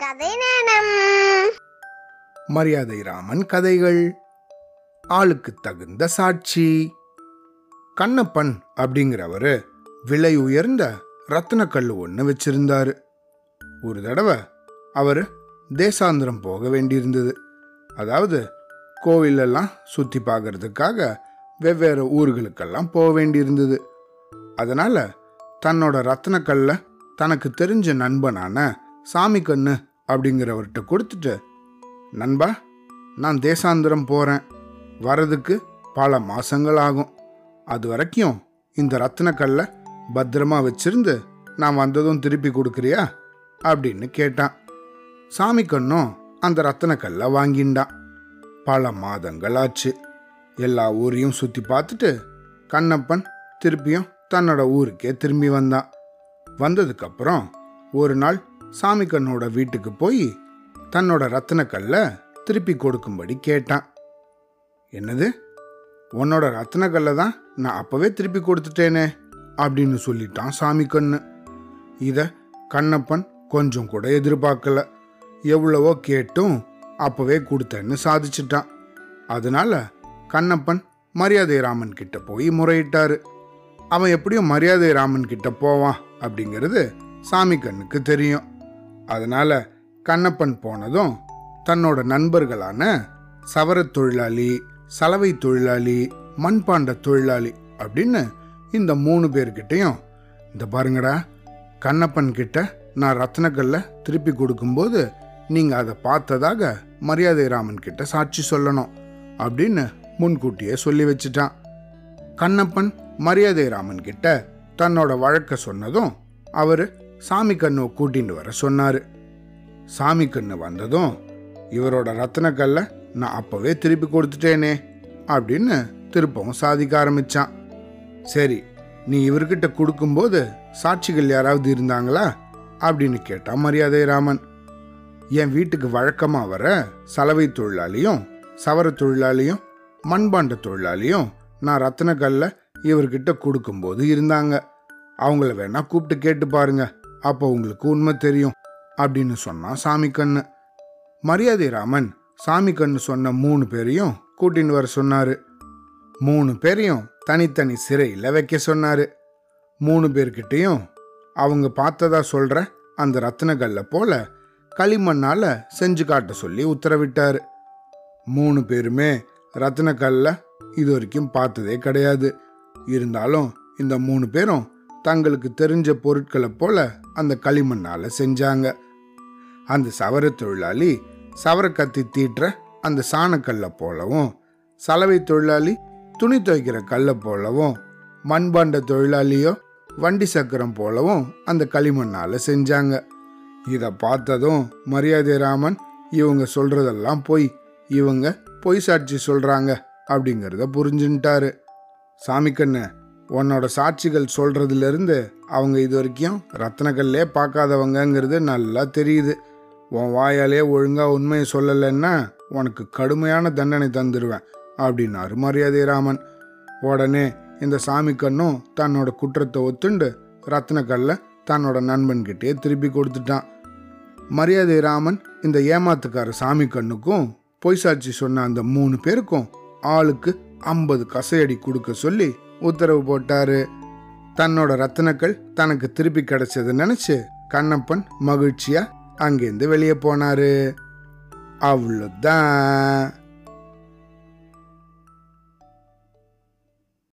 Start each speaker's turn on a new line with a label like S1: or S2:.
S1: கதை நேரம்
S2: மரியாதை ராமன் கதைகள். ஆளுக்கு தகுந்த சாட்சி. கண்ணப்பன் அப்படிங்கிறவரு விலை உயர்ந்த ரத்தினக்கல் ஒன்று வச்சிருந்தாரு. ஒரு தடவை அவர் தேசாந்திரம் போக வேண்டியிருந்தது. அதாவது கோவிலெல்லாம் சுற்றி பார்க்கறதுக்காக வெவ்வேறு ஊர்களுக்கெல்லாம் போக வேண்டியிருந்தது. அதனால் தன்னோட ரத்தினக்கல்ல தனக்கு தெரிஞ்ச நண்பனான சாமி கண்ணு அப்படிங்கிறவர்கிட்ட கொடுத்துட்டு நண்பா நான் தேசாந்திரம் போகிறேன் வரதுக்கு பல மாசங்கள் ஆகும் அது வரைக்கும் இந்த ரத்தினக்கல்லை பத்திரமா வச்சிருந்து நான் வந்ததும் திருப்பி கொடுக்குறியா? அப்படின்னு கேட்டான். சாமி கண்ணும் அந்த ரத்தினக்கல்லை வாங்கிண்டான். பல மாதங்கள் ஆச்சு எல்லா ஊரையும் சுற்றி பார்த்துட்டு கண்ணப்பன் திருப்பியும் தன்னோட ஊருக்கே திரும்பி வந்தான். வந்ததுக்கப்புறம் ஒரு நாள் சாமி கண்ணோட வீட்டுக்கு போய் தன்னோட ரத்தினக்கல்லை திருப்பி கொடுக்கும்படி கேட்டான். என்னது? உன்னோட ரத்தினக்கல்லை தான் நான் அப்பவே திருப்பி கொடுத்துட்டேனே அப்படின்னு சொல்லிட்டான் சாமி கண்ணு இதை கண்ணப்பன் கொஞ்சம் கூட எதிர்பார்க்கல. எவ்வளவோ கேட்டும் அப்பவே கொடுத்தேன்னு சாதிச்சிட்டான். அதனால கண்ணப்பன் மரியாதை ராமன் கிட்ட போய் முறையிட்டாரு. அவன் எப்படியும் மரியாதை ராமன் கிட்ட போவான் அப்படிங்கிறது சாமி கண்ணுக்கு தெரியும். அதனால கண்ணப்பன் போனதும் தன்னோட நண்பர்களான சவரத் தொழிலாளி சலவை தொழிலாளி மண்பாண்ட தொழிலாளி அப்படின்னு இந்த மூணு பேர்கிட்டையும் இந்த பாருங்கடா கண்ணப்பன் கிட்ட நான் ரத்னக்கல்ல திருப்பி கொடுக்கும்போது நீங்க அதை பார்த்ததாக மரியாதை ராமன் கிட்ட சாட்சி சொல்லணும் அப்படின்னு முன்கூட்டியே சொல்லி வச்சிட்டான். கண்ணப்பன் மரியாதை ராமன் கிட்ட தன்னோட வழக்க சொன்னதும் அவர் சாமி கண்ணு கூட்டிட்டு வர சொன்னாரு. சாமி கண்ணு வந்ததும் இவரோட ரத்தனக்கல்லை நான் அப்பவே திருப்பி கொடுத்துட்டேனே அப்படின்னு திருப்பவும் சாதிக்க ஆரம்பிச்சான். சரி நீ இவர்கிட்ட கொடுக்கும்போது சாட்சிகள் யாராவது இருந்தாங்களா? அப்படின்னு கேட்டான் மரியாதை ராமன். என் வீட்டுக்கு வழக்கமாக வர சலவை தொழிலாளியும் சவர தொழிலாளியும் மண்பாண்ட தொழிலாளியும் நான் ரத்தனக்கல்ல இவர்கிட்ட கொடுக்கும்போது இருந்தாங்க. அவங்கள வேணா கூப்பிட்டு கேட்டு பாருங்க. அப்போ உங்களுக்கு உண்மை தெரியும் அப்படின்னு சொன்னான் சாமி கண்ணு. மரியாதை ராமன் சாமி கண்ணு சொன்ன மூணு பேரையும் கூட்டின்னு வர சொன்னாரு. மூணு பேரையும் தனித்தனி சிறையில் வைக்க சொன்னாரு. மூணு பேர்கிட்டையும் அவங்க பார்த்ததா சொல்ற அந்த ரத்னகல்ல போல களிமண்ணால செஞ்சு காட்ட சொல்லி உத்தரவிட்டாரு. மூணு பேருமே ரத்னக்கல்ல இது வரைக்கும் பார்த்ததே கிடையாது. இருந்தாலும் இந்த மூணு பேரும் தங்களுக்கு தெரிஞ்ச பொருட்களை போல அந்த களிமண்ணால் செஞ்சாங்க. அந்த சவர தொழிலாளி சவர கத்தி தீட்டுற அந்த சாணக்கல்லை போலவும் சலவை தொழிலாளி துணி துவைக்கிற கல்லை போலவும் மண்பாண்ட தொழிலாளியோ வண்டி சக்கரம் போலவும் அந்த களிமண்ணால் செஞ்சாங்க. இதை பார்த்ததும் மரியாதை ராமன் இவங்க சொல்றதெல்லாம் போய் இவங்க பொய் சாட்சி சொல்றாங்க அப்படிங்கிறத புரிஞ்சுட்டாரு சாமி உன்னோட சாட்சிகள் சொல்கிறதுலேருந்து அவங்க இது வரைக்கும் ரத்னக்கல்லே பார்க்காதவங்கங்கிறது நல்லா தெரியுது. உன் வாயாலே ஒழுங்காக உண்மையை சொல்லலைன்னா உனக்கு கடுமையான தண்டனை தந்துடுவேன் அப்படின்னாரு மரியாதை ராமன். உடனே இந்த சாமி கண்ணும் தன்னோட குற்றத்தை ஒத்துண்டு ரத்னக்கல்ல தன்னோட நண்பன்கிட்டே திருப்பி கொடுத்துட்டான். மரியாதை ராமன் இந்த ஏமாத்துக்கார சாமி கண்ணுக்கும் பொய் சாட்சி சொன்ன அந்த மூணு பேருக்கும் ஆளுக்கு ஐம்பது கசையடி கொடுக்க சொல்லி உத்தரவு போட்டாரு. தன்னோட ரத்தினக்கள் தனக்கு திருப்பி கிடைச்சது நினைச்சு கண்ணப்பன் மகிழ்ச்சியா அங்கேருந்து வெளியே போனாரு. அவ்வளோதான்